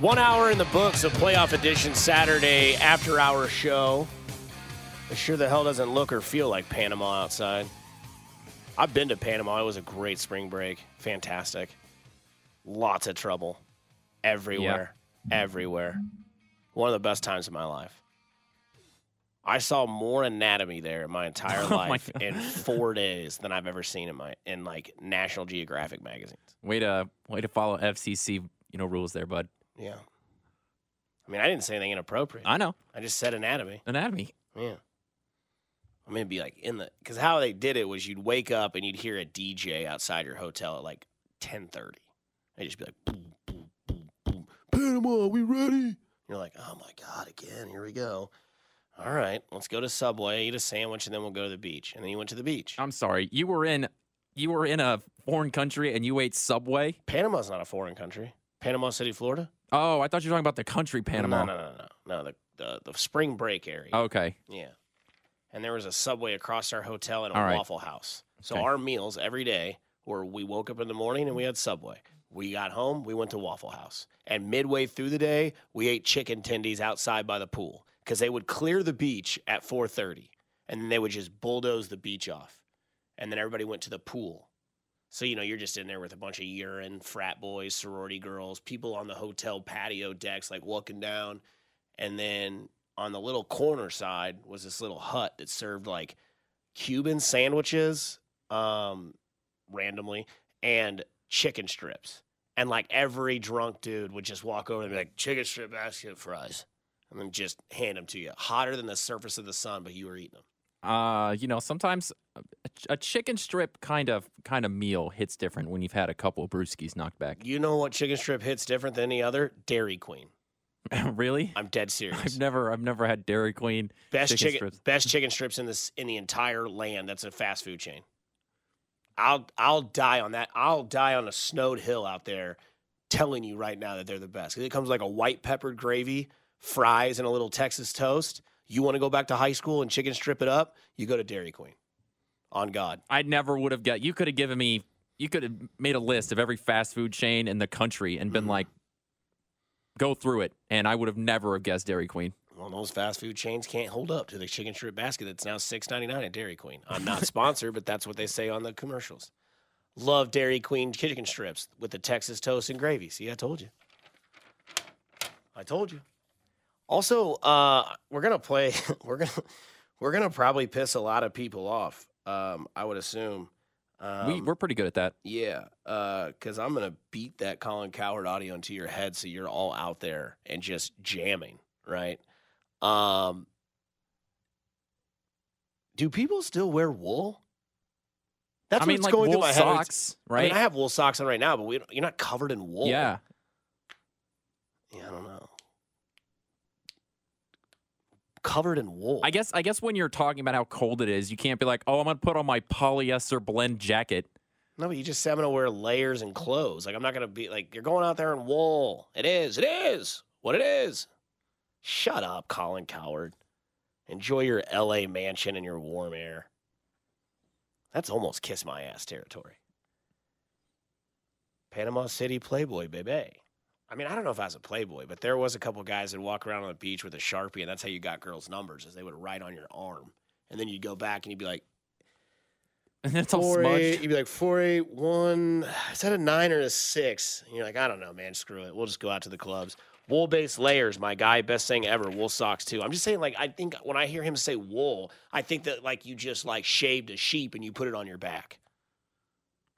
One hour in the books of playoff edition Saturday after hour show. It sure the hell doesn't look or feel like Panama outside. I've been to Panama. It was a great spring break. Fantastic. Lots of trouble everywhere. Everywhere. One of the best times of my life. I saw more anatomy there in my entire Oh life God. in four days than I've ever seen in my in like National Geographic magazines. Way to way to follow FCC you know rules there, bud. Yeah. I mean, I didn't say anything inappropriate. I know I just said anatomy. anatomy. Yeah. I mean, it'd be like in the because how they did it was you'd wake up and you'd hear a DJ outside your hotel at like ten thirty. They'd just be like, boom, boom, boom, boom. Panama, we ready? You're like, oh my god, again, here we go. All right, let's go to Subway, eat a sandwich, and then we'll go to the beach. And then you went to the beach. I'm sorry. You were in you were in a foreign country and you ate Subway. Panama's not a foreign country. Panama City, Florida. Oh, I thought you were talking about the country Panama. No, no, no, no, no. the, the the spring break area. Okay. Yeah. And there was a subway across our hotel and a All right. Waffle House. So Okay. our meals every day were we woke up in the morning and we had Subway. We got home, we went to Waffle House. And midway through the day, we ate chicken tendies outside by the pool because they would clear the beach at 4:30 and then they would just bulldoze the beach off. And then everybody went to the pool. So you know, you're just in there with a bunch of urine, frat boys, sorority girls, people on the hotel patio decks like walking down and then on the little corner side was this little hut that served like Cuban sandwiches, um, randomly, and chicken strips. And like every drunk dude would just walk over and be like, chicken strip basket fries. And then just hand them to you. Hotter than the surface of the sun, but you were eating them. Uh, you know, sometimes a, a chicken strip kind of kind of meal hits different when you've had a couple of brewskis knocked back. You know what chicken strip hits different than any other? Dairy Queen. really? I'm dead serious. I've never I've never had Dairy Queen. best chicken chicken, strips. best chicken strips in this in the entire land. That's a fast food chain. I'll I'll die on that. I'll die on a snowed hill out there, telling you right now that they're the best. It comes like a white peppered gravy, fries, and a little Texas toast. You want to go back to high school and chicken strip it up? You go to Dairy Queen. On God, I never would have got. You could have given me. You could have made a list of every fast food chain in the country and been Mhm. like, go through it, and I would have never have guessed Dairy Queen. well, those fast food chains can't hold up to the chicken strip basket that's now six ninety nine at Dairy Queen. I'm not sponsored, but that's what they say on the commercials. Love Dairy Queen chicken strips with the Texas toast and gravy. See, I told you. I told you. Also, uh, we're gonna play. We're gonna we're gonna probably piss a lot of people off. Um, I would assume. Um, we we're pretty good at that. yeah, because I'm gonna beat that Colin Cowherd audio into your head, so you're all out there and just jamming, right? Um, do people still wear wool? That's I mean, what's like going through my head. Socks, I, right? mean, I have wool socks on right now, but we, you're not covered in wool. yeah. yeah, I don't know. Covered in wool. I guess I guess when you're talking about how cold it is, you can't be like, oh, I'm gonna put on my polyester blend jacket. No, but you just say I'm gonna wear layers and clothes. Like I'm not gonna be like you're going out there in wool. It is. It is what it is. Shut up, Colin Cowherd. Enjoy your L.A. mansion and your warm air. That's almost kiss my ass territory. Panama City Playboy, baby. I mean, I don't know if I was a Playboy, but there was a couple guys that walk around on the beach with a sharpie, and that's how you got girls' numbers, is they would write on your arm, and then you'd go back and you'd be like. And it's all smudged. eight, you'd be like four eight one. Is that a nine or a six? And you're like, I don't know, man. Screw it. We'll just go out to the clubs. Wool based layers, my guy. Best thing ever. Wool socks too. I'm just saying, like, I think when I hear him say wool, I think that like you just like shaved a sheep and you put it on your back.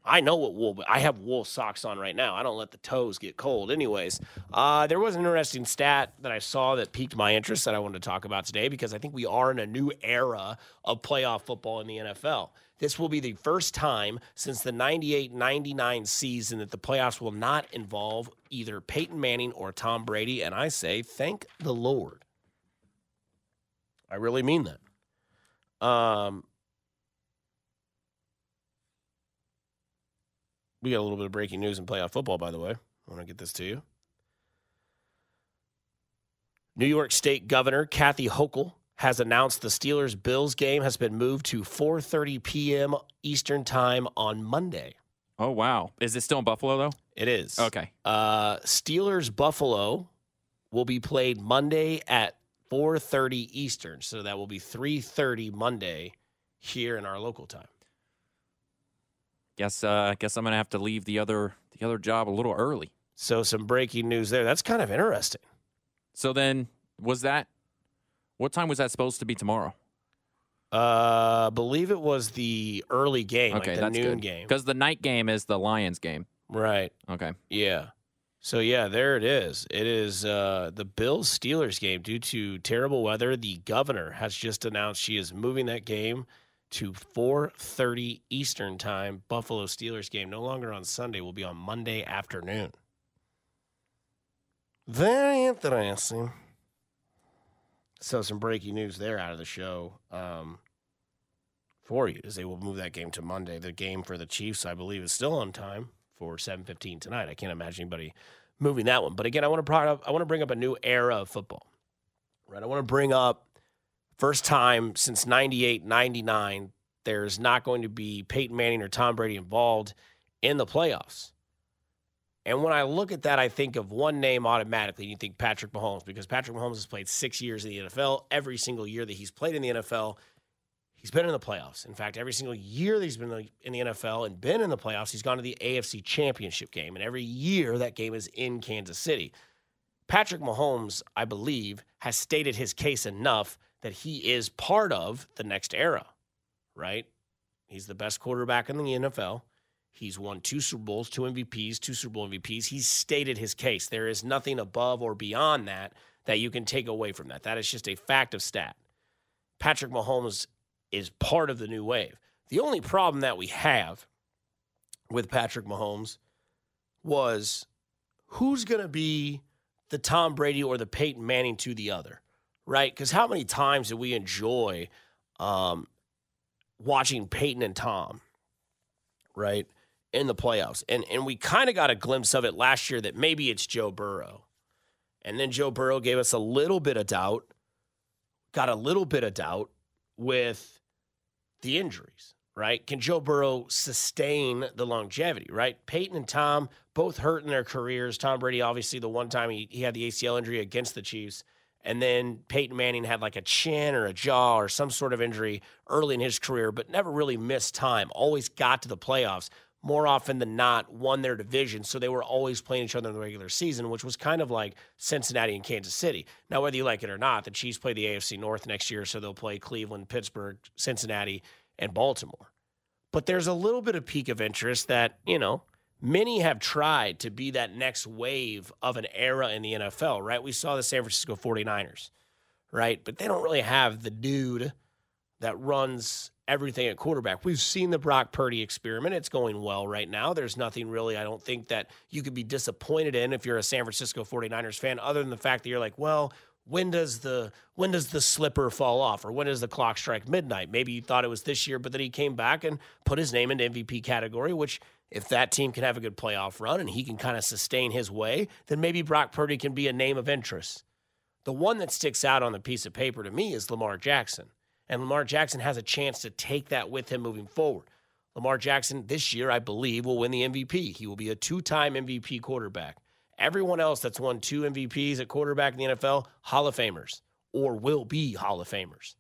I know what wool, but I have wool socks on right now. I don't let the toes get cold. Anyways, uh, there was an interesting stat that I saw that piqued my interest that I wanted to talk about today because I think we are in a new era of playoff football in the NFL. This will be the first time since the 98 99 season that the playoffs will not involve either Peyton Manning or Tom Brady. And I say, thank the Lord. I really mean that. Um, we got a little bit of breaking news in playoff football, by the way. I want to get this to you. New York State Governor Kathy Hochul has announced the Steelers Bills game has been moved to 4:30 p.m. Eastern Time on Monday. Oh wow, is it still in Buffalo though? It is. Okay. Uh, Steelers Buffalo will be played Monday at 4:30 Eastern, so that will be 3:30 Monday here in our local time. Guess uh guess I'm gonna have to leave the other the other job a little early. So some breaking news there. That's kind of interesting. So then was that what time was that supposed to be tomorrow? Uh, believe it was the early game, okay, like the that's noon good. game. Because the night game is the Lions game. Right. Okay. Yeah. So yeah, there it is. It is uh, the Bills Steelers game. Due to terrible weather, the governor has just announced she is moving that game to 4:30 Eastern time. Buffalo Steelers game no longer on Sunday, will be on Monday afternoon. Very interesting. So some breaking news there out of the show um, for you, as they will move that game to Monday. The game for the Chiefs, I believe, is still on time for 7:15 tonight. I can't imagine anybody moving that one. But again, I want to I want to bring up a new era of football. Right? I want to bring up first time since 98, 99 there's not going to be Peyton Manning or Tom Brady involved in the playoffs. And when I look at that, I think of one name automatically. You think Patrick Mahomes because Patrick Mahomes has played 6 years in the NFL. Every single year that he's played in the NFL, He's been in the playoffs. In fact, every single year that he's been in the NFL and been in the playoffs, he's gone to the AFC Championship game. And every year that game is in Kansas City. Patrick Mahomes, I believe, has stated his case enough that he is part of the next era, right? He's the best quarterback in the NFL. He's won two Super Bowls, two MVPs, two Super Bowl MVPs. He's stated his case. There is nothing above or beyond that that you can take away from that. That is just a fact of stat. Patrick Mahomes is part of the new wave. The only problem that we have with Patrick Mahomes was who's going to be the Tom Brady or the Peyton Manning to the other, right? Because how many times do we enjoy um, watching Peyton and Tom, right, in the playoffs? And and we kind of got a glimpse of it last year that maybe it's Joe Burrow, and then Joe Burrow gave us a little bit of doubt, got a little bit of doubt with the injuries, right? Can Joe Burrow sustain the longevity, right? Peyton and Tom both hurt in their careers. Tom Brady, obviously, the one time he, he had the ACL injury against the Chiefs. And then Peyton Manning had like a chin or a jaw or some sort of injury early in his career, but never really missed time. Always got to the playoffs more often than not won their division. So they were always playing each other in the regular season, which was kind of like Cincinnati and Kansas City. Now, whether you like it or not, the Chiefs play the AFC North next year, so they'll play Cleveland, Pittsburgh, Cincinnati, and Baltimore. But there's a little bit of peak of interest that, you know, many have tried to be that next wave of an era in the NFL, right? We saw the San Francisco 49ers, right? But they don't really have the dude that runs everything at quarterback. We've seen the Brock Purdy experiment. It's going well right now. There's nothing really, I don't think, that you could be disappointed in if you're a San Francisco 49ers fan, other than the fact that you're like, well, when does the when does the slipper fall off or when does the clock strike midnight maybe you thought it was this year but then he came back and put his name into mvp category which if that team can have a good playoff run and he can kind of sustain his way then maybe brock purdy can be a name of interest. The one that sticks out on the piece of paper to me is lamar jackson and lamar jackson has a chance to take that with him moving forward. Lamar jackson this year i believe will win the mvp he will be a two-time mvp quarterback. Everyone else that's won two MVPs at quarterback in the NFL, Hall of Famers or will be Hall of Famers.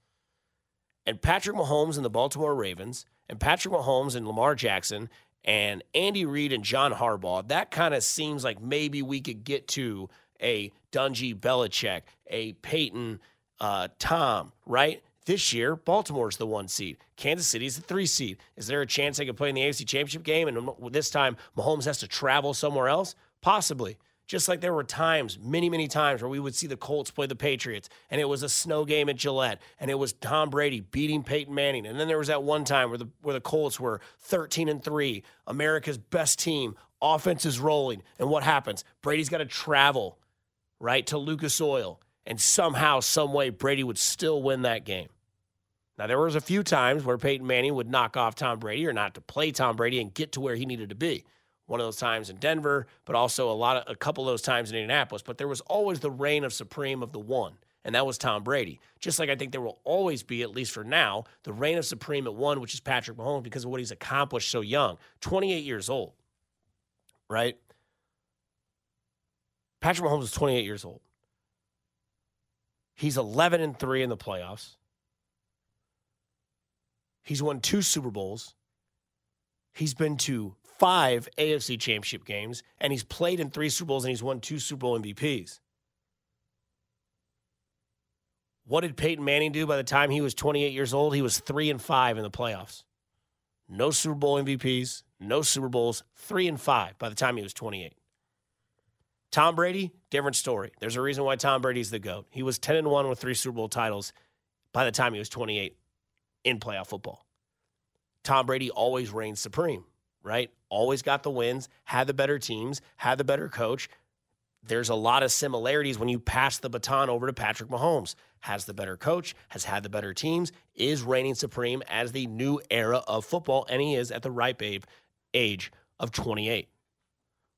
And Patrick Mahomes and the Baltimore Ravens, and Patrick Mahomes and Lamar Jackson, and Andy Reid and John Harbaugh, that kind of seems like maybe we could get to a Dungy Belichick, a Peyton uh, Tom, right? This year, Baltimore's the one seed. Kansas City's the three seed. Is there a chance they could play in the AFC Championship game? And this time, Mahomes has to travel somewhere else? Possibly. Just like there were times, many, many times, where we would see the Colts play the Patriots, and it was a snow game at Gillette, and it was Tom Brady beating Peyton Manning. And then there was that one time where the where the Colts were 13 and 3, America's best team, offense is rolling. And what happens? Brady's got to travel, right, to Lucas Oil. And somehow, some way, Brady would still win that game. Now, there was a few times where Peyton Manning would knock off Tom Brady or not to play Tom Brady and get to where he needed to be one of those times in Denver, but also a lot of a couple of those times in Indianapolis. But there was always the reign of supreme of the one, and that was Tom Brady. Just like I think there will always be, at least for now, the reign of supreme at one, which is Patrick Mahomes, because of what he's accomplished so young, 28 years old, right? Patrick Mahomes is 28 years old. He's 11 and 3 in the playoffs. He's won two Super Bowls. He's been to five AFC championship games, and he's played in three Super Bowls and he's won two Super Bowl MVPs. What did Peyton Manning do by the time he was 28 years old? He was three and five in the playoffs. No Super Bowl MVPs, no Super Bowls, three and five by the time he was 28. Tom Brady, different story. There's a reason why Tom Brady's the GOAT. He was 10 and 1 with three Super Bowl titles by the time he was 28 in playoff football. Tom Brady always reigns supreme, right? Always got the wins, had the better teams, had the better coach. There's a lot of similarities when you pass the baton over to Patrick Mahomes. Has the better coach, has had the better teams, is reigning supreme as the new era of football, and he is at the ripe age of 28.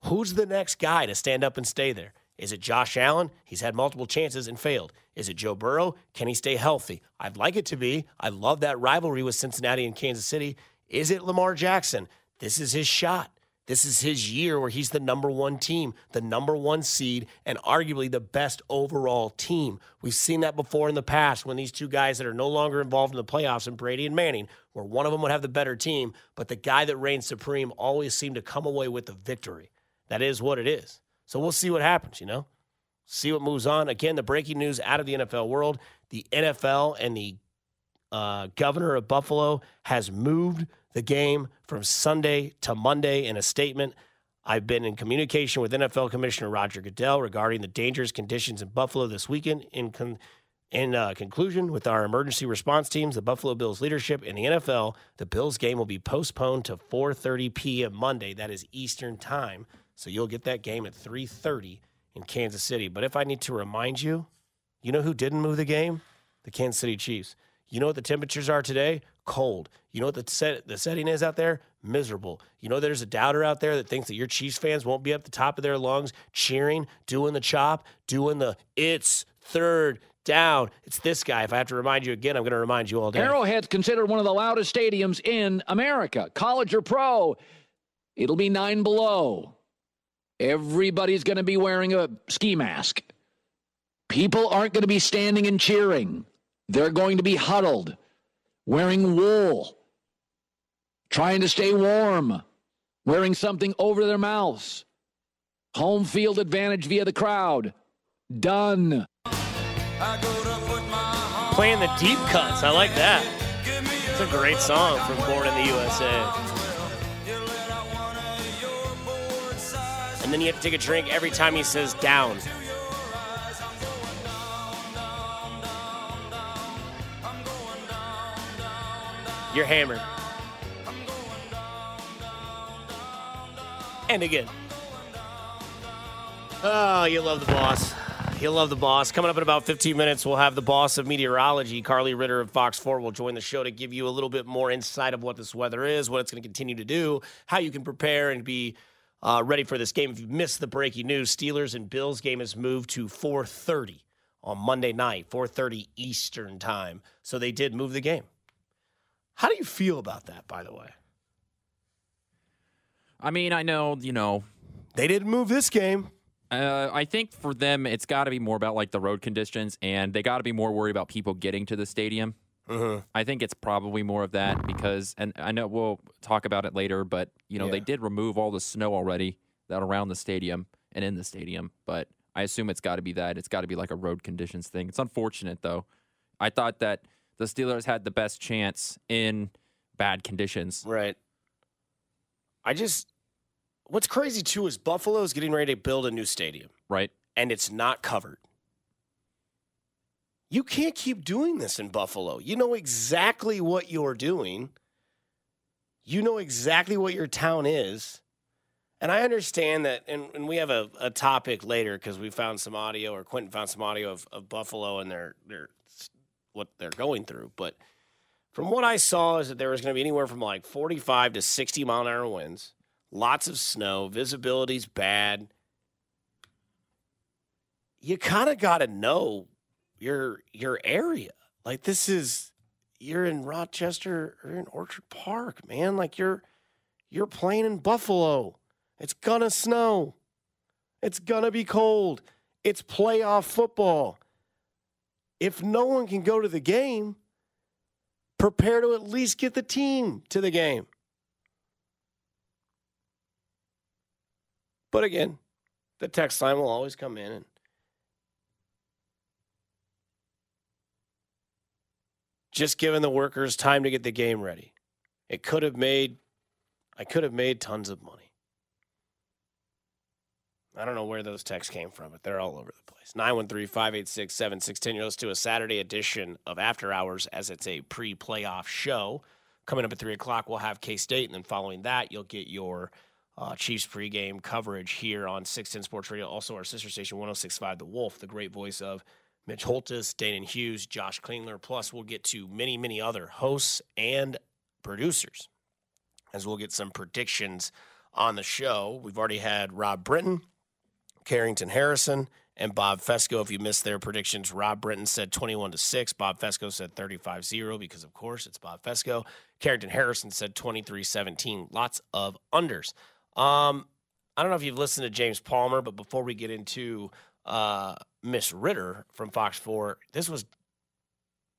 Who's the next guy to stand up and stay there? Is it Josh Allen? He's had multiple chances and failed. Is it Joe Burrow? Can he stay healthy? I'd like it to be. I love that rivalry with Cincinnati and Kansas City. Is it Lamar Jackson? This is his shot. This is his year where he's the number one team, the number one seed, and arguably the best overall team. We've seen that before in the past when these two guys that are no longer involved in the playoffs, and Brady and Manning, where one of them would have the better team, but the guy that reigns supreme always seemed to come away with the victory. That is what it is. So we'll see what happens, you know? See what moves on. Again, the breaking news out of the NFL world the NFL and the uh, governor of Buffalo has moved the game from Sunday to Monday in a statement. I've been in communication with NFL Commissioner Roger Goodell regarding the dangerous conditions in Buffalo this weekend. In con- in uh, conclusion, with our emergency response teams, the Buffalo Bills leadership, and the NFL, the Bills game will be postponed to 4:30 p.m. Monday. That is Eastern time. So you'll get that game at 3:30 in Kansas City. But if I need to remind you, you know who didn't move the game? The Kansas City Chiefs. You know what the temperatures are today? Cold. You know what the set the setting is out there? Miserable. You know there's a doubter out there that thinks that your Chiefs fans won't be up the top of their lungs cheering, doing the chop, doing the it's third down. It's this guy. If I have to remind you again, I'm going to remind you all day. Arrowhead's considered one of the loudest stadiums in America, college or pro. It'll be nine below. Everybody's going to be wearing a ski mask. People aren't going to be standing and cheering. They're going to be huddled, wearing wool, trying to stay warm, wearing something over their mouths. Home field advantage via the crowd. Done. Playing the deep cuts. I like that. It's a great song from Born in the USA. and then you have to take a drink every time he says down. You're hammered. And again. Oh, you love the boss. You love the boss. Coming up in about 15 minutes, we'll have the boss of meteorology, Karli Ritter of Fox 4, will join the show to give you a little bit more insight of what this weather is, what it's going to continue to do, how you can prepare and be uh, ready for this game. If you missed the breaking news, Steelers and Bills game has moved to 4:30 on Monday night, 4:30 Eastern time. So they did move the game. How do you feel about that, by the way? I mean, I know, you know, they didn't move this game. Uh, I think for them, it's got to be more about like the road conditions, and they got to be more worried about people getting to the stadium. Mm-hmm. I think it's probably more of that because, and I know we'll talk about it later, but you know Yeah. they did remove all the snow already that around the stadium and in the stadium. But I assume it's got to be that. It's got to be like a road conditions thing. It's unfortunate though. I thought that the Steelers had the best chance in bad conditions. Right. I just what's crazy too is Buffalo is getting ready to build a new stadium Right? and it's not covered. You can't keep doing this in Buffalo. You know exactly what you're doing. You know exactly what your town is. And I understand that, and, and we have a, a topic later because we found some audio, or Quentin found some audio of, of Buffalo and their their what they're going through. But from what I saw, is that there was going to be anywhere from like 45 to 60 mile an hour winds, lots of snow, visibility's bad. You kind of got to know your your area. Like this is you're in Rochester or in Orchard Park, man. Like you're you're playing in Buffalo. It's gonna snow. It's to be cold. It's playoff football. If no one can go to the game, prepare to at least get the team to the game. But again, the text line will always come in and just giving the workers time to get the game ready. It could have made I could have made tons of money. I don't know where those texts came from, but they're all over the place. 913 586 7610. Let's do a Saturday edition of After Hours as it's a pre playoff show. Coming up at 3 o'clock, we'll have K State. And then following that, you'll get your uh, Chiefs pregame coverage here on 610 Sports Radio. Also, our sister station, 1065 The Wolf, the great voice of Mitch Holtis, Danan Hughes, Josh Klingler. Plus, we'll get to many, many other hosts and producers as we'll get some predictions on the show. We've already had Rob Britton, Carrington Harrison, and Bob Fescoe. If you missed their predictions, Rob Brenton said 21 to 6. Bob Fescoe said 35 0 because, of course, it's Bob Fescoe. Carrington Harrison said 23 17. Lots of unders. Um, I don't know if you've listened to James Palmer, but before we get into uh, Miss Ritter from Fox 4, this was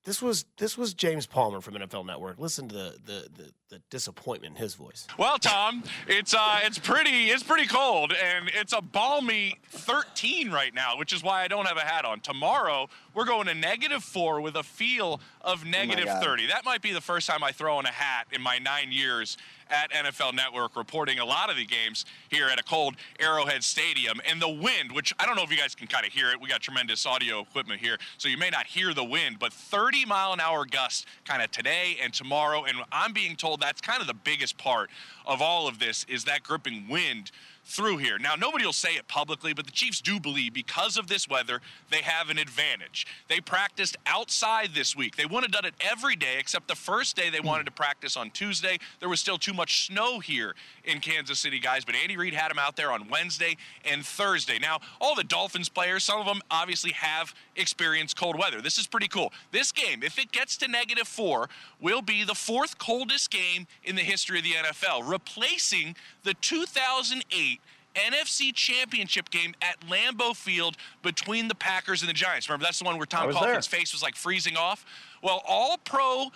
this was this was James Palmer from NFL Network. Listen to the the the, the disappointment in his voice. Well, Tom, it's uh it's pretty it's pretty cold and it's a balmy 13 right now, which is why I don't have a hat on. Tomorrow we're going to negative four with a feel of negative Oh 30. That might be the first time I throw on a hat in my nine years at NFL Network, reporting a lot of the games here at a cold Arrowhead Stadium. And the wind, which I don't know if you guys can kind of hear it. We got tremendous audio equipment here, so you may not hear the wind, but 30 mile an hour gusts kind of today and tomorrow. And I'm being told that's kind of the biggest part of all of this is that gripping wind through here. Now, nobody will say it publicly, but the Chiefs do believe because of this weather, they have an advantage. They practiced outside this week. They wouldn't have done it every day, except the first day they wanted to practice on Tuesday. There was still too much snow here in Kansas City, guys, but Andy Reid had them out there on Wednesday and Thursday. Now, all the Dolphins players, some of them obviously have experienced cold weather. This is pretty cool. This game, if it gets to negative four, will be the fourth coldest game in the history of the NFL, replacing the 2008 NFC Championship game at Lambeau Field between the Packers and the Giants. Remember, that's the one where Tom Coughlin's there. face was like freezing off? Well, all pro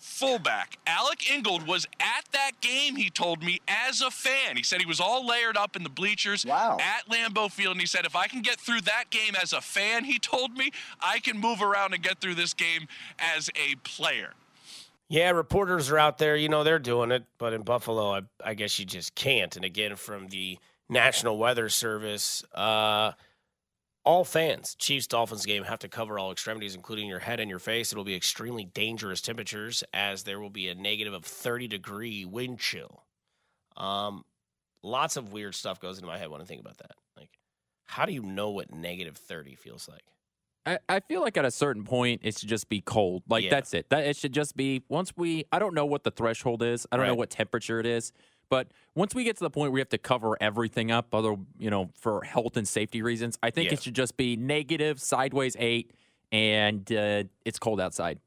fullback Alec Ingold was at that game, he told me, as a fan. He said he was all layered up in the bleachers Wow. at Lambeau Field. And he said, if I can get through that game as a fan, he told me, I can move around and get through this game as a player. Yeah, reporters are out there. You know they're doing it, but in Buffalo, I, I guess you just can't. And again, from the National Weather Service, uh, all fans, Chiefs Dolphins game, have to cover all extremities, including your head and your face. It'll be extremely dangerous temperatures as there will be a negative of 30 degree wind chill. Um, lots of weird stuff goes into my head when I think about that. Like, how do you know what negative 30 feels like? I, I feel like at a certain point it should just be cold. Like Yeah. that's it. That it should just be once we I don't know what the threshold is. I don't know what temperature it is. But once we get to the point where we have to cover everything up, other you know, for health and safety reasons, I think Yeah. it should just be negative, sideways eight, and uh, it's cold outside.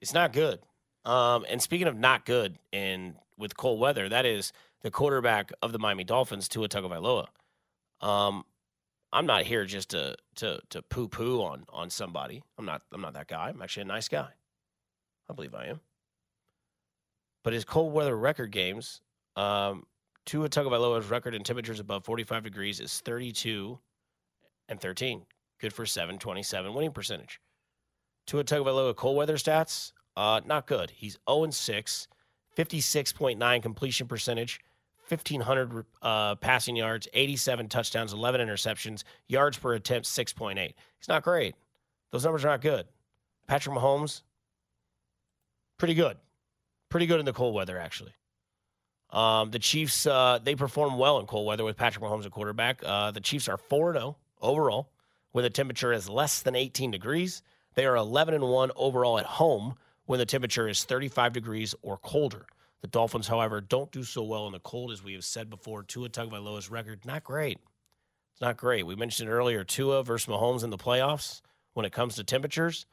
It's not good. Um, and speaking of not good and with cold weather, that is the quarterback of the Miami Dolphins, Tua Tagovailoa. Um, I'm not here just to to to poo poo on on somebody. I'm not I'm not that guy. I'm actually a nice guy. I believe I am. But his cold weather record games, um, Tua Tagovailoa's record in temperatures above 45 degrees is 32 and 13. Good for 727 winning percentage. Tua Tagovailoa cold weather stats, uh, not good. He's 0 and 6, 56.9 completion percentage, 1,500 uh, passing yards, 87 touchdowns, 11 interceptions, yards per attempt, 6.8. He's not great. Those numbers are not good. Patrick Mahomes, pretty good. Pretty good in the cold weather, actually. Um, the Chiefs, uh, they perform well in cold weather with Patrick Mahomes at quarterback. Uh, the Chiefs are 4 0 overall when the temperature is less than 18 degrees. They are 11 and 1 overall at home when the temperature is 35 degrees or colder. The Dolphins, however, don't do so well in the cold, as we have said before. Tua Tagovailoa's record not great. It's not great. We mentioned earlier Tua versus Mahomes in the playoffs when it comes to temperatures.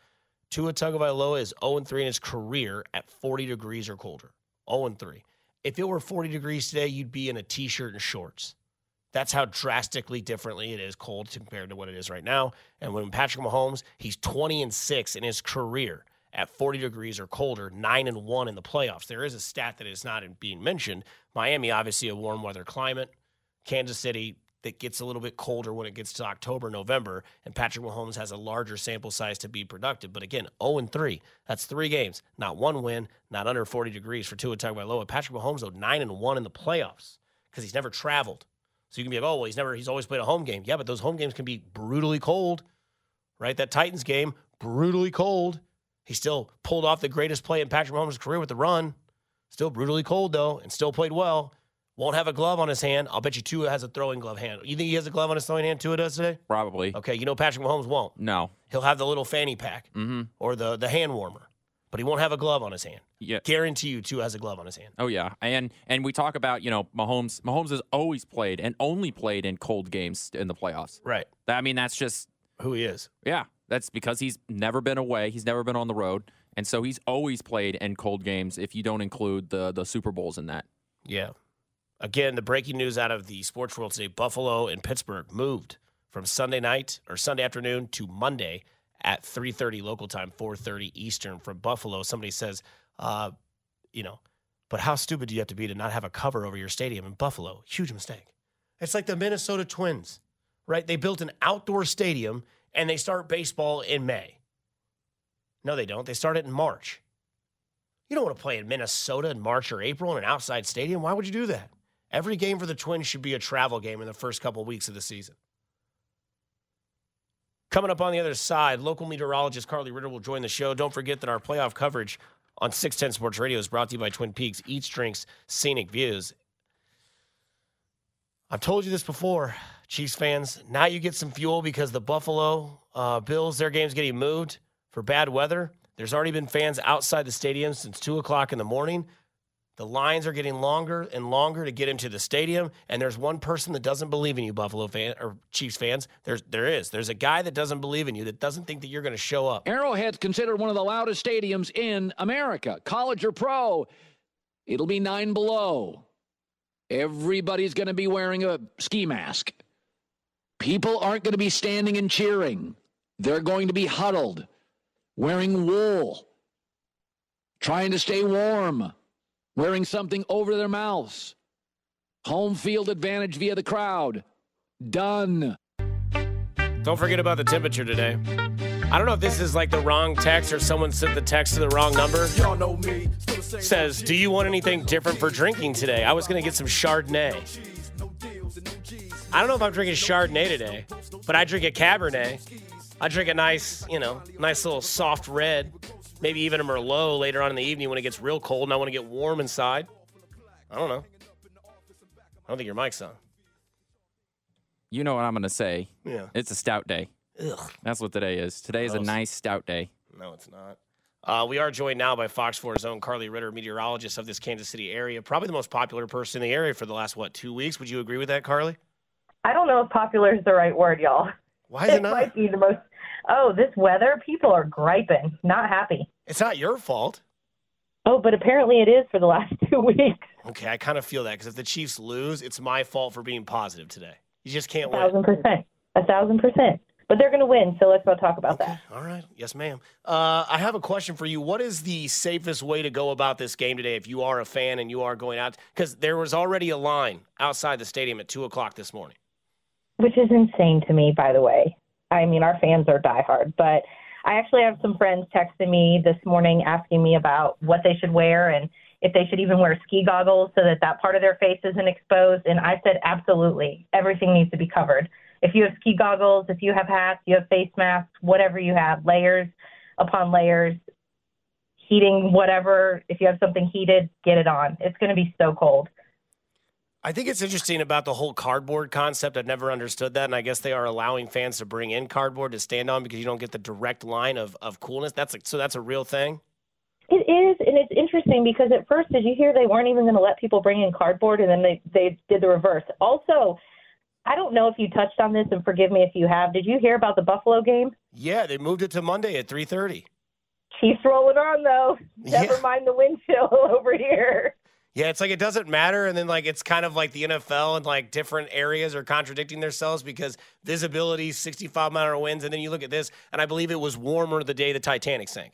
Tua Tagovailoa is 0 3 in his career at 40 degrees or colder. 0 3. If it were 40 degrees today, you'd be in a t-shirt and shorts. That's how drastically differently it is cold compared to what it is right now. And when Patrick Mahomes, he's 20 and 6 in his career at 40 degrees or colder, 9 and 1 in the playoffs. There is a stat that is not being mentioned. Miami obviously a warm weather climate. Kansas City that gets a little bit colder when it gets to October, November, and Patrick Mahomes has a larger sample size to be productive. But again, 0 and 3. That's three games. Not one win, not under 40 degrees for Tua Tagovailoa. Patrick Mahomes, though, 9 and 1 in the playoffs because he's never traveled. So you can be like, oh, well, he's never, he's always played a home game. Yeah, but those home games can be brutally cold, right? That Titans game, brutally cold. He still pulled off the greatest play in Patrick Mahomes' career with the run. Still brutally cold, though, and still played well. Won't have a glove on his hand. I'll bet you Tua has a throwing glove hand. You think he has a glove on his throwing hand? Tua does today? Probably. Okay, you know Patrick Mahomes won't. No. He'll have the little fanny pack Mm-hmm. or the, the hand warmer, but he won't have a glove on his hand. Yeah. Guarantee you Tua has a glove on his hand. Oh yeah, and and we talk about you know Mahomes. Mahomes has always played and only played in cold games in the playoffs. Right. I mean, that's just Who he is. yeah. That's because he's never been away. He's never been on the road, and so he's always played in cold games. If you don't include the the Super Bowls in that. Yeah. Again, the breaking news out of the sports world today Buffalo and Pittsburgh moved from Sunday night or Sunday afternoon to Monday at 3.30 local time, 4.30 Eastern from Buffalo. Somebody says, uh, you know, but how stupid do you have to be to not have a cover over your stadium in Buffalo? Huge mistake. It's like the Minnesota Twins, right? They built an outdoor stadium and they start baseball in May. No, they don't. They start it in March. You don't want to play in Minnesota in March or April in an outside stadium. Why would you do that? Every game for the Twins should be a travel game in the first couple weeks of the season. Coming up on the other side, local meteorologist Karli Ritter will join the show. Don't forget that our playoff coverage on 610 Sports Radio is brought to you by Twin Peaks Eats, Drinks, Scenic Views. I've told you this before, Chiefs fans. Now you get some fuel because the Buffalo uh, Bills, their game's getting moved for bad weather. There's already been fans outside the stadium since 2 o'clock in the morning. The lines are getting longer and longer to get into the stadium, and there's one person that doesn't believe in you, Buffalo fan or Chiefs fans. There's there is. There's a guy that doesn't believe in you, that doesn't think that you're going to show up. Arrowhead's considered one of the loudest stadiums in America. College or pro, it'll be nine below. Everybody's going to be wearing a ski mask. People aren't going to be standing and cheering. They're going to be huddled, wearing wool, trying to stay warm, wearing something over their mouths. Home field advantage via the crowd. Done. Don't forget about the temperature today. I don't know if this is like the wrong text or someone sent the text to the wrong number. Y'all know me. Still the same Says, "Do you want anything different for drinking today?" I was going to get some Chardonnay. G's, no deals and no G's. I don't know if I'm drinking Chardonnay today, but I drink a Cabernet. I drink a nice, you know, nice little soft red, maybe even a Merlot later on in the evening when it gets real cold and I want to get warm inside. I don't know. I don't think your mic's on. You know what I'm going to say? Yeah. It's a stout day. Ugh. That's what today is. Today is a nice stout day. No, it's not. Uh, we are joined now by Fox 4's own Karli Ritter, meteorologist of this Kansas City area, probably the most popular person in the area for the last, what, two weeks? Would you agree with that, Karli? I don't know if popular is the right word, y'all. Why is it not? might be the most. Oh, this weather, people are griping, not happy. It's not your fault. Oh, but apparently it is for the last two weeks. Okay, I kind of feel that because if the Chiefs lose, it's my fault for being positive today. You just can't A win. thousand percent. A thousand percent. But they're going to win, so let's not talk about Okay, that. all right. Yes, ma'am. Uh, I have a question for you. What is the safest way to go about this game today if you are a fan and you are going out? Because there was already a line outside the stadium at 2 o'clock this morning. Which is insane to me, by the way. I mean, our fans are diehard, but I actually have some friends texting me this morning asking me about what they should wear and if they should even wear ski goggles so that that part of their face isn't exposed. And I said, absolutely. Everything needs to be covered. If you have ski goggles, if you have hats, you have face masks, whatever you have, layers upon layers, heating, whatever. If you have something heated, get it on. It's going to be so cold. I think it's interesting about the whole cardboard concept. I've never understood that, and I guess they are allowing fans to bring in cardboard to stand on because you don't get the direct line of, of coolness. That's a, so that's a real thing. It is, and it's interesting because at first, did you hear they weren't even going to let people bring in cardboard, and then they they did the reverse. Also, I don't know if you touched on this, and forgive me if you have. Did you hear about the Buffalo game? Yeah, they moved it to Monday at 3:30. Chiefs rolling on though. Never Yeah. mind the wind chill over here. Yeah, it's like it doesn't matter, and then like it's kind of like the NFL and like different areas are contradicting themselves because visibility, 65 mile an hour winds, and then you look at this, and I believe it was warmer the day the Titanic sank.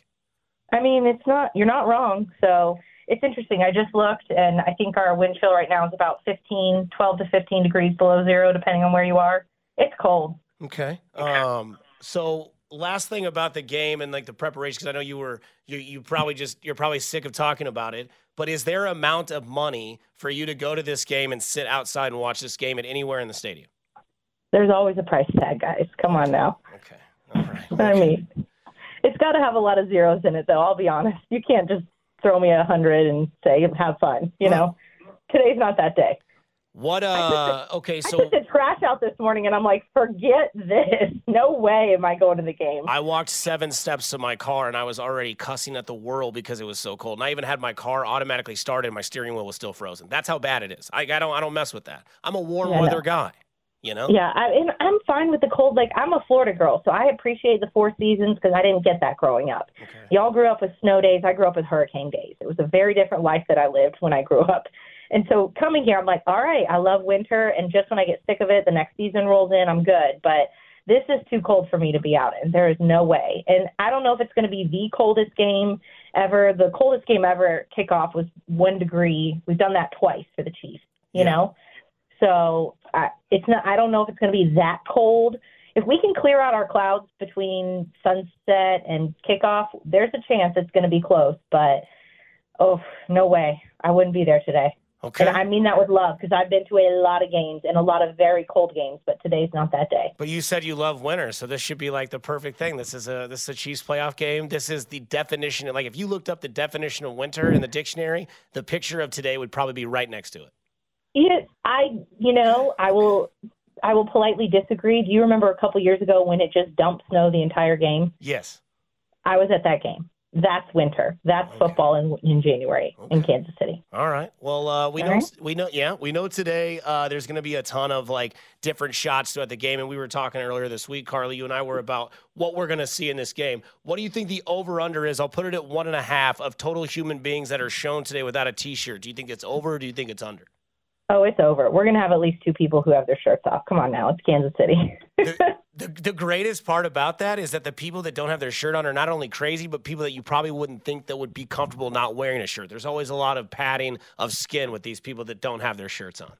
I mean, it's not, you're not wrong. So it's interesting. I just looked, and I think our wind chill right now is about 15, 12 to 15 degrees below zero, depending on where you are. It's cold. Okay. Um. So last thing about the game and like the preparation, because I know you were you you probably just you're probably sick of talking about it. But is there amount of money for you to go to this game and sit outside and watch this game at anywhere in the stadium? There's always a price tag, guys. Come on now. Okay. All right. I mean, it's got to have a lot of zeros in it, though. I'll be honest. You can't just throw me a hundred and say have fun. You know, today's not that day. What? Uh. Okay. So I took the trash out this morning, and I'm like, forget this. No way am I going to the game. I walked seven steps to my car and I was already cussing at the world because it was so cold. And I even had my car automatically started. and My steering wheel was still frozen. That's how bad it is. I, I don't I don't mess with that. I'm a warm Yeah, weather know. guy. You know. Yeah, I, and I'm fine with the cold. Like I'm a Florida girl, so I appreciate the four seasons because I didn't get that growing up. Okay. Y'all grew up with snow days. I grew up with hurricane days. It was a very different life that I lived when I grew up. And so coming here, I'm like, all right, I love winter. And just when I get sick of it, the next season rolls in, I'm good. But this is too cold for me to be out in. There is no way. And I don't know if it's going to be the coldest game ever. The coldest game ever kickoff was one degree. We've done that twice for the Chiefs, you Yeah. know? So I, it's not, I don't know if it's going to be that cold. If we can clear out our clouds between sunset and kickoff, there's a chance it's going to be close. But oh, no way. I wouldn't be there today. Okay. And I mean that with love because I've been to a lot of games and a lot of very cold games, but today's not that day. But you said you love winter, so this should be like the perfect thing. This is a this is a Chiefs playoff game. This is the definition. Of, like if you looked up the definition of winter in the dictionary, the picture of today would probably be right next to it. Yeah, I, you know, I will, I will politely disagree. Do you remember a couple years ago when it just dumped snow the entire game? Yes. I was at that game. That's winter. That's Okay. football in in January in Kansas City. All right. Well, uh, we All know right. we know yeah we know today uh, there's going to be a ton of like different shots throughout the game, and we were talking earlier this week, Karli. You and I were about what we're going to see in this game. What do you think the over under is? I'll put it at one and a half of total human beings that are shown today without a T-shirt. Do you think it's over? or Do you think it's under? Oh, it's over. We're gonna have at least two people who have their shirts off. Come on now, it's Kansas City. The, the greatest part about that is that the people that don't have their shirt on are not only crazy, but people that you probably wouldn't think that would be comfortable not wearing a shirt. There's always a lot of padding of skin with these people that don't have their shirts on.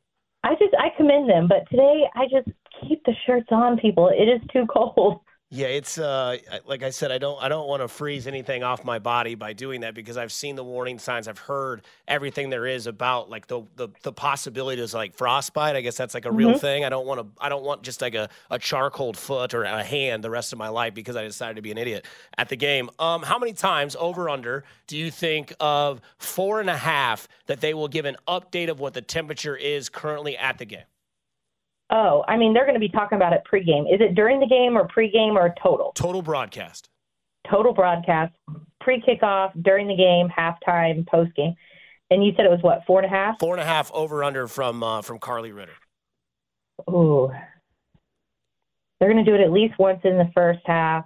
I just I commend them, but today I just keep the shirts on, people. It is too cold. Yeah, it's uh, like I said, I don't, I don't want to freeze anything off my body by doing that because I've seen the warning signs. I've heard everything there is about like the the, the possibilities like frostbite. I guess that's like a real thing. I don't want to, I don't want just like a, a charcoal foot or a hand the rest of my life because I decided to be an idiot at the game. Um, how many times over under do you think of four and a half that they will give an update of what the temperature is currently at the game? Oh, I mean they're going to be talking about it pregame. Is it during the game or pregame or total? Total broadcast. Total broadcast, pre-kickoff, during the game, halftime, postgame. And you said it was what four and a half? Four and a half over under from uh, from Karli Ritter. Ooh. They're going to do it at least once in the first half,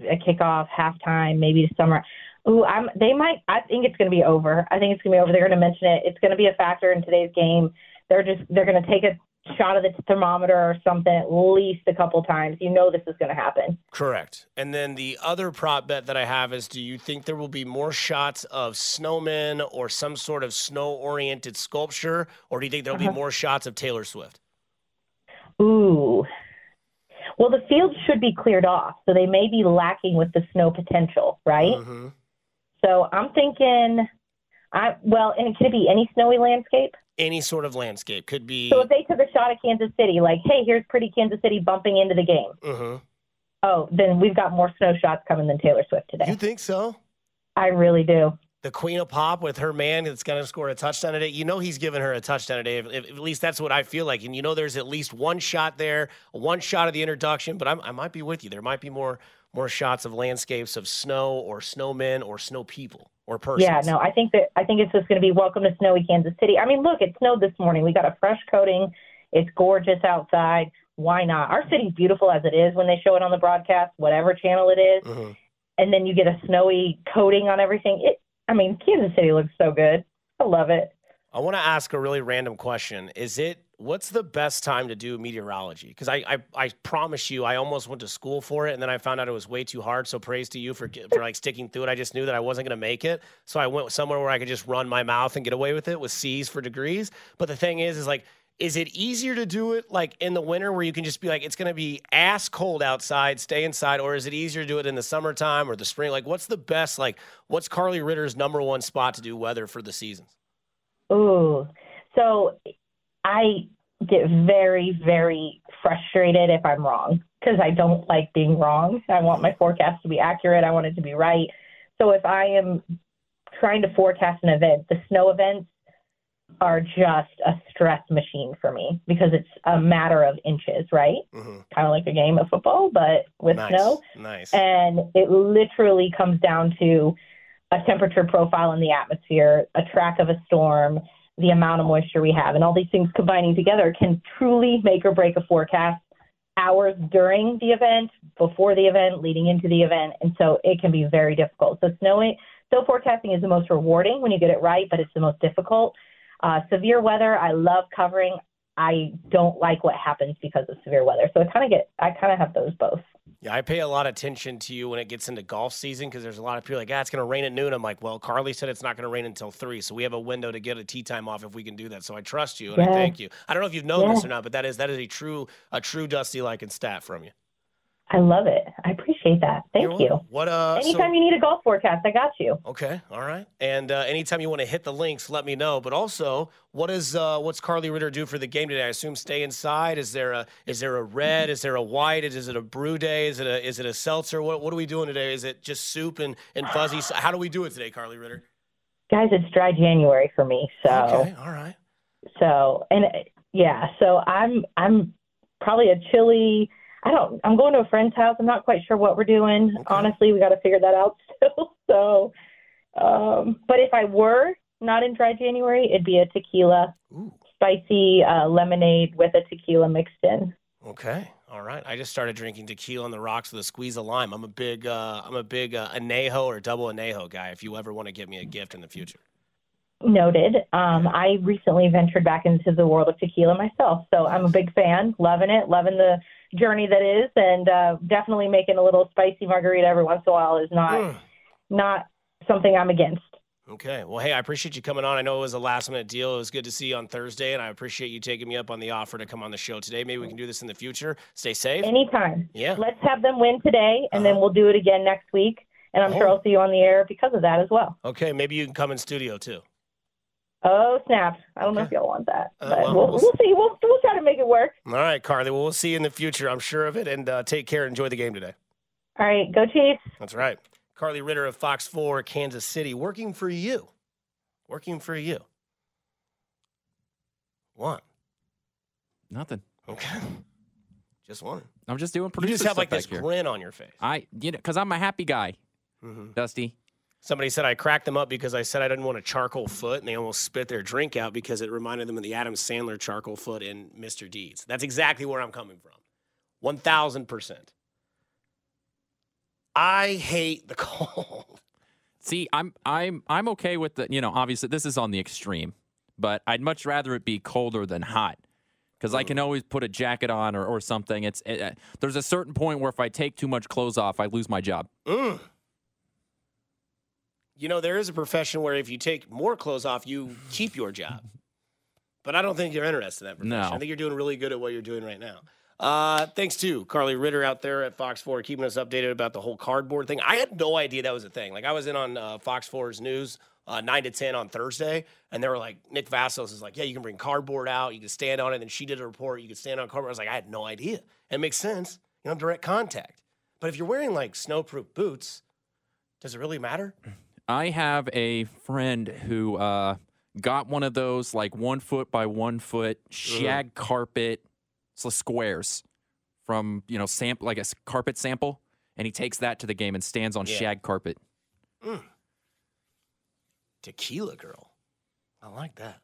a kickoff, halftime, maybe the summer. Ooh, I'm. They might. I think it's going to be over. I think it's going to be over. They're going to mention it. It's going to be a factor in today's game. They're just. They're going to take a shot of the thermometer or something at least a couple times. You know this is going to happen. Correct. And then the other prop bet that I have is do you think there will be more shots of snowmen or some sort of snow oriented sculpture, or do you think there'll be more shots of Taylor Swift? Ooh. Well, the field should be cleared off, so they may be lacking with the snow potential, right? hmm So I'm thinking, I well, and could it be any snowy landscape? Any sort of landscape could be. So if they took a shot at Kansas City, like, hey, here's pretty Kansas City bumping into the game. hmm Oh, then we've got more snow shots coming than Taylor Swift today. You think so? I really do. The Queen of Pop with her man that's going to score a touchdown today. You know he's giving her a touchdown today. If, if- at least that's what I feel like. And you know there's at least one shot there, one shot of the introduction. But I'm, I might be with you. There might be more more shots of landscapes of snow or snowmen or snow people or persons. Yeah, no, I think that I think it's just going to be welcome to snowy Kansas City. I mean, look, it snowed this morning. We got a fresh coating. It's gorgeous outside. Why not? Our city's beautiful as it is when they show it on the broadcast, whatever channel it is. Mhm. and then you get a snowy coating on everything. It, I mean, Kansas City looks so good. I love it. I want to ask a really random question. Is it what's the best time to do meteorology? Because I, I I promise you, I almost went to school for it, and then I found out it was way too hard. So praise to you for for like sticking through it. I just knew that I wasn't going to make it, so I went somewhere where I could just run my mouth and get away with it with C's for degrees. But the thing is, is like. Is it easier to do it like in the winter where you can just be like, it's going to be ass cold outside, stay inside, or is it easier to do it in the summertime or the spring? Like, what's the best? Like, what's Karli Ritter's number one spot to do weather for the seasons? Ooh. So I get very, very frustrated if I'm wrong because I don't like being wrong. I want my forecast to be accurate. I want it to be right. So if I am trying to forecast an event, the snow events are just a stress machine for me because it's a matter of inches, right? Mm-hmm. Kind of like a game of football, but with Nice. snow. Nice. And it literally comes down to a temperature profile in the atmosphere, a track of a storm, the amount of moisture we have, and all these things combining together can truly make or break a forecast hours during the event, before the event, leading into the event. And so it can be very difficult. So snowing, snow forecasting is the most rewarding when you get it right, but it's the most difficult. Uh, severe weather, I love covering. I don't like what happens because of severe weather. So I kind of get, I kind of have those both. Yeah, I pay a lot of attention to you when it gets into golf season because there's a lot of people like, ah, it's going to rain at noon. I'm like, well, Karli said it's not going to rain until three, so we have a window to get a tea time off if we can do that. So I trust you and I thank you. I don't know if you've known Yeah. this or not, but that is that is a true a true Dusty like and stat from you. I love it. I appreciate that. Thank you. What uh? so- Anytime you need a golf forecast, I got you. Okay, all right. And uh, anytime you want to hit the links, let me know. But also, what is uh, what's Karli Ritter do for the game today? I assume stay inside. Is there a is there a red? Is there a white? Is it a brew day? Is it a is it a seltzer? What what are we doing today? Is it just soup and and fuzzy? How do we do it today, Karli Ritter? Guys, it's dry January for me. So, Okay, all right. so, and uh, yeah, so I'm, I'm probably a chilly, I don't, I'm going to a friend's house. I'm not quite sure what we're doing. Okay. Honestly, we got to figure that out still. So, um, but if I were not in dry January, it'd be a tequila, Ooh, spicy uh, lemonade with a tequila mixed in. okay, all right. I just started drinking tequila on the rocks with a squeeze of lime. I'm a big uh, I'm a big uh, anejo or double anejo guy. If you ever want to give me a gift in the future. Noted. Um, I recently ventured back into the world of tequila myself, so I'm a big fan, loving it, loving the journey that is, and uh, definitely making a little spicy margarita every once in a while is not Mm. not something I'm against. Okay. Well, hey, I appreciate you coming on. I know it was a last minute deal. It was good to see you on Thursday, and I appreciate you taking me up on the offer to come on the show today. Maybe we can do this in the future. Stay safe. Anytime. Yeah. Let's have them win today, and then Uh-huh. we'll do it again next week. And I'm sure Oh. I'll see you on the air because of that as well. Okay. Maybe you can come in studio too. Oh snap! I don't know if y'all want that, Uh, but well, we'll, we'll we'll see. We'll we'll try to make it work. All right, Karli. Well, we'll see you in the future. I'm sure of it. And uh, take care. Enjoy the game today. All right, go Chiefs. That's right. Karli Ritter of Fox 4, Kansas City, working for you. Working for you. What? Nothing. Okay. Just one. I'm just doing You just have like this here. grin on your face. I, you know, because I'm a happy guy, hmm Dusty. Somebody said I cracked them up because I said I didn't want a charcoal foot, and they almost spit their drink out because it reminded them of the Adam Sandler charcoal foot in Mr. Deeds. That's exactly where I'm coming from. 1000%. I hate the cold. See, I'm I'm I'm okay with the you know obviously this is on the extreme, but I'd much rather it be colder than hot because I can always put a jacket on or, or something. It's it, uh, there's a certain point where if I take too much clothes off, I lose my job. Mm. You know, there is a profession where if you take more clothes off, you keep your job. But I don't think you're interested in that profession. No. I think you're doing really good at what you're doing right now. Uh, thanks to Karli Ritter out there at Fox 4 keeping us updated about the whole cardboard thing. I had no idea that was a thing. Like, I was in on uh, Fox 4's news uh, 9 to 10 on Thursday, and they were like, Nick Vasos is like, yeah, you can bring cardboard out, you can stand on it. And she did a report, you can stand on cardboard. I was like, I had no idea. And it makes sense, you know, direct contact. But if you're wearing like snowproof boots, does it really matter? I have a friend who uh, got one of those like one foot by one foot shag carpet so squares from you know sample like a carpet sample, and he takes that to the game and stands on Yeah. shag carpet. Tequila girl. I like that.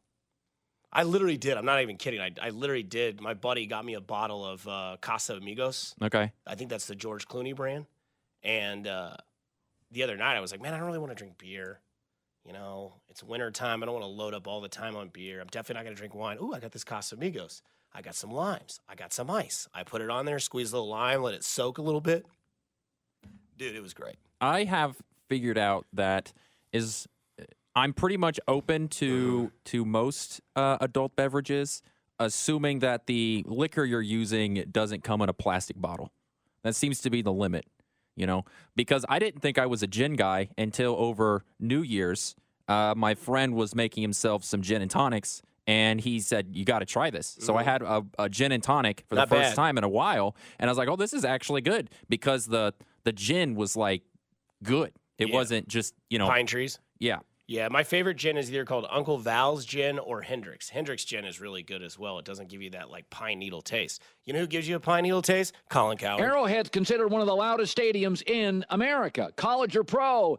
I literally did. I'm not even kidding. I, I literally did. My buddy got me a bottle of uh, Casamigos. Okay, I think that's the George Clooney brand. And uh, the other night I was like, man, I don't really want to drink beer. You know, it's winter time. I don't want to load up all the time on beer. I'm definitely not going to drink wine. Ooh, I got this Casamigos. I got some limes. I got some ice. I put it on there, squeeze a little lime, let it soak a little bit. Dude, it was great. I have figured out that is I'm pretty much open to to most uh, adult beverages, assuming that the liquor you're using doesn't come in a plastic bottle. That seems to be the limit, you know, because I didn't think I was a gin guy until over New Year's. Uh, my friend was making himself some gin and tonics. And he said, "You got to try this." So I had a, a gin and tonic for Not the first bad. time in a while, and I was like, "Oh, this is actually good," because the the gin was like good. It Yeah. wasn't just you know, Pine trees. yeah. Yeah, my favorite gin is either called Uncle Val's gin or Hendrick's. Hendrick's gin is really good as well. It doesn't give you that like pine needle taste. You know who gives you a pine needle taste? Colin Cowherd. Arrowhead's considered one of the loudest stadiums in America. College or pro,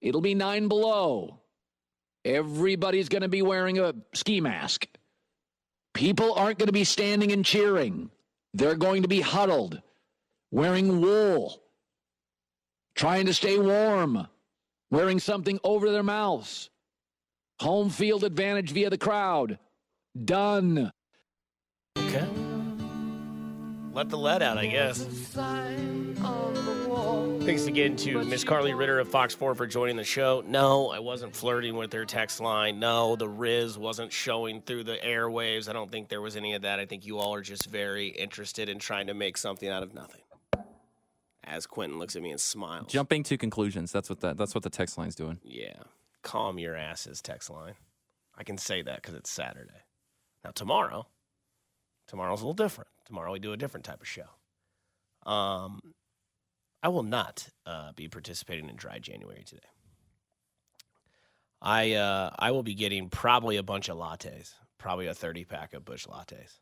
it'll be nine below. Everybody's going to be wearing a ski mask. People aren't going to be standing and cheering. They're going to be huddled, wearing wool, trying to stay warm, wearing something over their mouths. Home field advantage via the crowd. Done. Okay. Let the lead out, I guess. Thanks again to Miss Karli Ritter of Fox 4 for joining the show. No, I wasn't flirting with their text line. No, the Riz wasn't showing through the airwaves. I don't think there was any of that. I think you all are just very interested in trying to make something out of nothing. As Quentin looks at me and smiles. Jumping to conclusions. That's what that. That's what the text line's doing. Yeah. Calm your asses, text line. I can say that because it's Saturday. Now, tomorrow, tomorrow's a little different. Tomorrow, we do a different type of show. Um, I will not uh, be participating in Dry January today. I uh, I will be getting probably a bunch of lattes, probably a 30 pack of Busch lattes.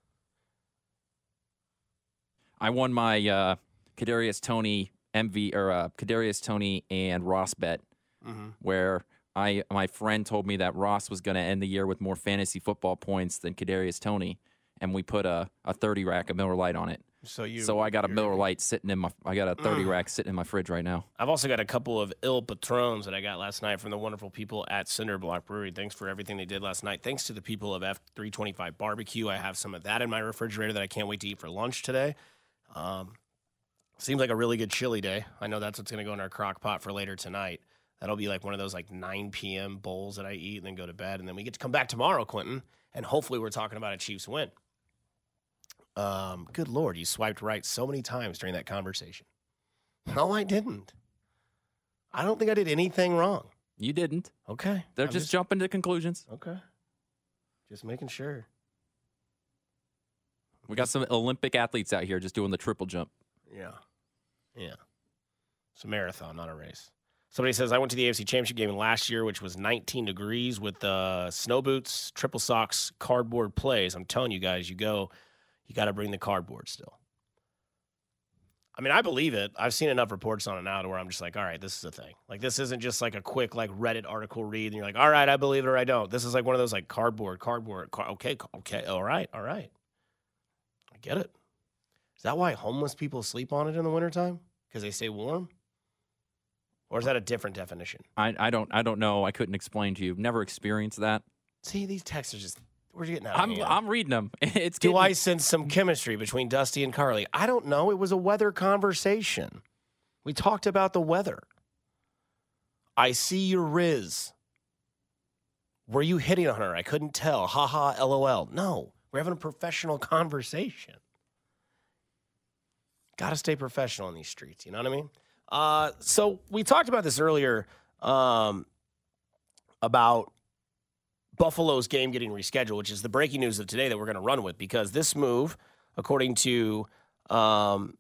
I won my uh, Kadarius Toney MV or uh, Kadarius Toney and Ross bet, Mm-hmm. where I my friend told me that Ross was going to end the year with more fantasy football points than Kadarius Toney, and we put a, a 30 rack of Miller Lite on it. So you. so I got a Miller Lite sitting in my. I got a 30 Mm. rack sitting in my fridge right now. I've also got a couple of ill patrons that I got last night from the wonderful people at Cinder Block Brewery. Thanks for everything they did last night. Thanks to the people of F325 Barbecue. I have some of that in my refrigerator that I can't wait to eat for lunch today. Um, seems like a really good chili day. I know that's what's going to go in our crock pot for later tonight. That'll be like one of those like 9 p.m. bowls that I eat and then go to bed. And then we get to come back tomorrow, Quentin, and hopefully we're talking about a Chiefs win. Um, good Lord, you swiped right so many times during that conversation. No, I didn't. I don't think I did anything wrong. You didn't. Okay. They're I'm just, jumping to conclusions. Okay. Just making sure. We got some Olympic athletes out here just doing the triple jump. Yeah. Yeah. It's a marathon, not a race. Somebody says, I went to the AFC Championship game last year, which was 19 degrees with uh, snow boots, triple socks, cardboard plays. I'm telling you guys, you go, you got to bring the cardboard still. I mean, I believe it. I've seen enough reports on it now to where I'm just like, all right, this is a thing. Like, this isn't just like a quick, like, Reddit article read, and you're like, all right, I believe it or I don't. This is like one of those, like, cardboard, cardboard, car- okay, okay, all right, all right. I get it. Is that why homeless people sleep on it in the wintertime? Because they stay warm? Or is that a different definition? I, I don't I don't know. I couldn't explain to you. Never experienced that. See, these texts are just, we're getting out of I'm. I'm reading them. It's Do getting, I sense some chemistry between Dusty and Karli? I don't know. It was a weather conversation. We talked about the weather. I see your Riz. Were you hitting on her? I couldn't tell. Ha ha, lol. No, we're having a professional conversation. Got to stay professional in these streets. You know what I mean? Uh, so we talked about this earlier um, about Buffalo's game getting rescheduled, which is the breaking news of today that we're going to run with because this move, according to um,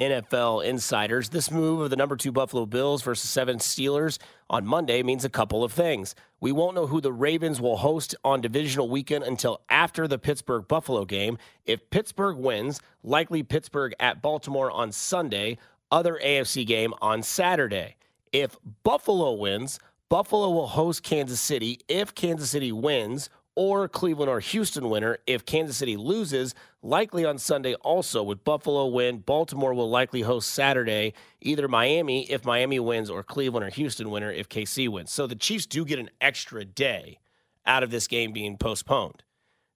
NFL insiders, this move of the number two Buffalo Bills versus seven Steelers on Monday means a couple of things. We won't know who the Ravens will host on divisional weekend until after the Pittsburgh Buffalo game. If Pittsburgh wins, likely Pittsburgh at Baltimore on Sunday, other AFC game on Saturday. If Buffalo wins, Buffalo will host Kansas City if Kansas City wins, or Cleveland or Houston winner. If Kansas City loses, likely on Sunday also with Buffalo win. Baltimore will likely host Saturday, either Miami if Miami wins or Cleveland or Houston winner if KC wins. So the Chiefs do get an extra day out of this game being postponed.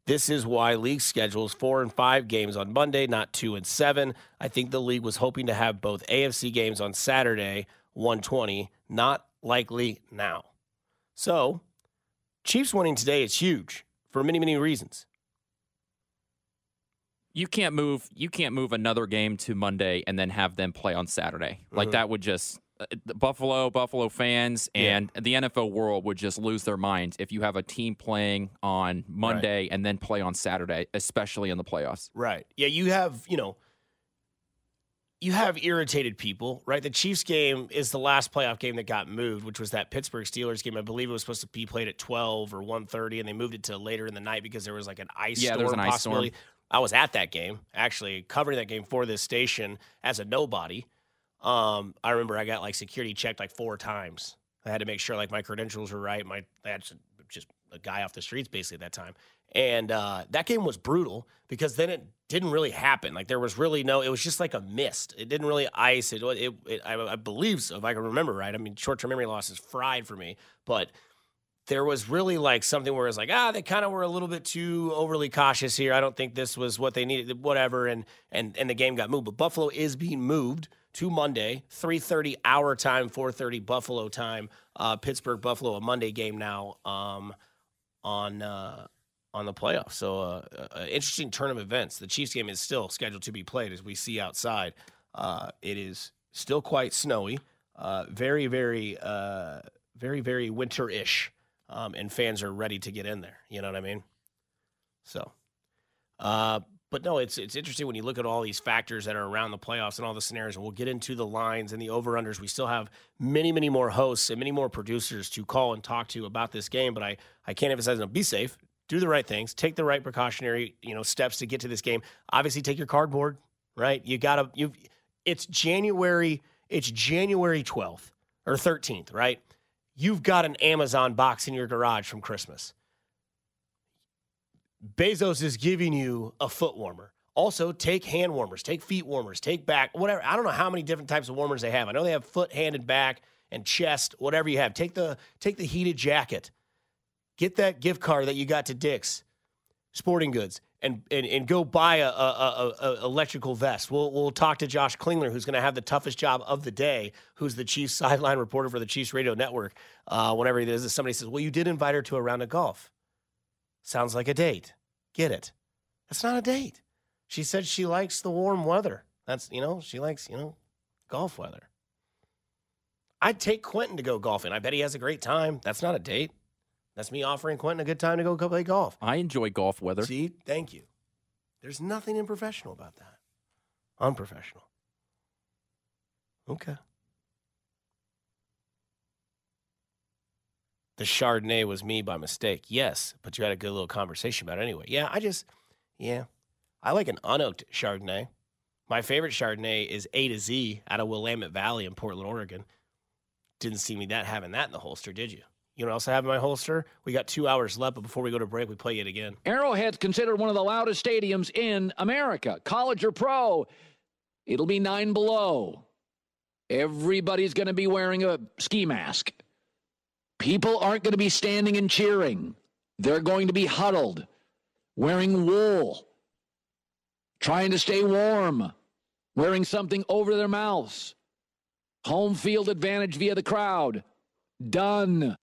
This is why league schedules four and five games on Monday, not two and seven. I think the league was hoping to have both AFC games on Saturday, 120. Not likely now. So, Chiefs winning today is huge for many, many reasons. You can't move. You can't move another game to Monday and then have them play on Saturday. Like Mhm. that would just uh, Buffalo Buffalo fans Yeah. and the NFL world would just lose their minds if you have a team playing on Monday and then play on Saturday, especially in the playoffs. Right. Yeah, you have, you know, you have irritated people, right? The Chiefs game is the last playoff game that got moved, which was that Pittsburgh Steelers game. I believe it was supposed to be played at 12 or 1:30 and they moved it to later in the night because there was like an ice Yeah, storm there was an ice storm. I was at that game, actually covering that game for this station as a nobody. Um, I remember I got like security checked like four times. I had to make sure like my credentials were right. My that's just a guy off the streets basically at that time. And uh, that game was brutal because then it didn't really happen. Like there was really no. It was just like a mist. It didn't really ice. It. It. it I, I believe so, if I can remember right. I mean, short-term memory loss is fried for me, but there was really like something where it's like ah they kind of were a little bit too overly cautious here. I don't think this was what they needed. Whatever, and and and the game got moved. But Buffalo is being moved to Monday, 3:30 our time, 4:30 Buffalo time. Uh, Pittsburgh Buffalo a Monday game now um, on uh, on the playoffs. So uh, uh, interesting turn of events. The Chiefs game is still scheduled to be played as we see outside. Uh, it is still quite snowy, uh, very very uh, very very winter-ish, um, and fans are ready to get in there. You know what I mean? So. Uh, but no, it's it's interesting when you look at all these factors that are around the playoffs and all the scenarios. And we'll get into the lines and the over unders. We still have many, many more hosts and many more producers to call and talk to about this game. But I I can't emphasize enough: be safe, do the right things, take the right precautionary you know steps to get to this game. Obviously, take your cardboard. Right, you gotta you. It's January. It's January twelfth or thirteenth. Right, you've got an Amazon box in your garage from Christmas. Bezos is giving you a foot warmer. Also, take hand warmers, take feet warmers, take back, whatever. I don't know how many different types of warmers they have. I know they have foot, hand, and back, and chest, whatever you have. Take the take the heated jacket. Get that gift card that you got to Dick's Sporting Goods, and and, and go buy a, a, a, a electrical vest. We'll we'll talk to Josh Klingler, who's going to have the toughest job of the day, who's the Chiefs sideline reporter for the Chiefs Radio Network. Uh, whenever it is, somebody says, "Well, you did invite her to a round of golf." Sounds like a date. Get it? That's not a date. She said she likes the warm weather. That's, you know, she likes, you know, golf weather. I'd take Quentin to go golfing. I bet he has a great time. That's not a date. That's me offering Quentin a good time to go play golf. I enjoy golf weather. See, thank you. There's nothing unprofessional about that. Unprofessional. Okay. The Chardonnay was me by mistake. Yes, but you had a good little conversation about it anyway. Yeah, I just, yeah. I like an unoaked Chardonnay. My favorite Chardonnay is A to Z out of Willamette Valley in Portland, Oregon. Didn't see me that having that in the holster, did you? You know what else I have in my holster? We got two hours left, but before we go to break, we play it again. Arrowhead's considered one of the loudest stadiums in America, college or pro. It'll be nine below. Everybody's going to be wearing a ski mask. People aren't going to be standing and cheering. They're going to be huddled, wearing wool, trying to stay warm, wearing something over their mouths. Home field advantage via the crowd. Done.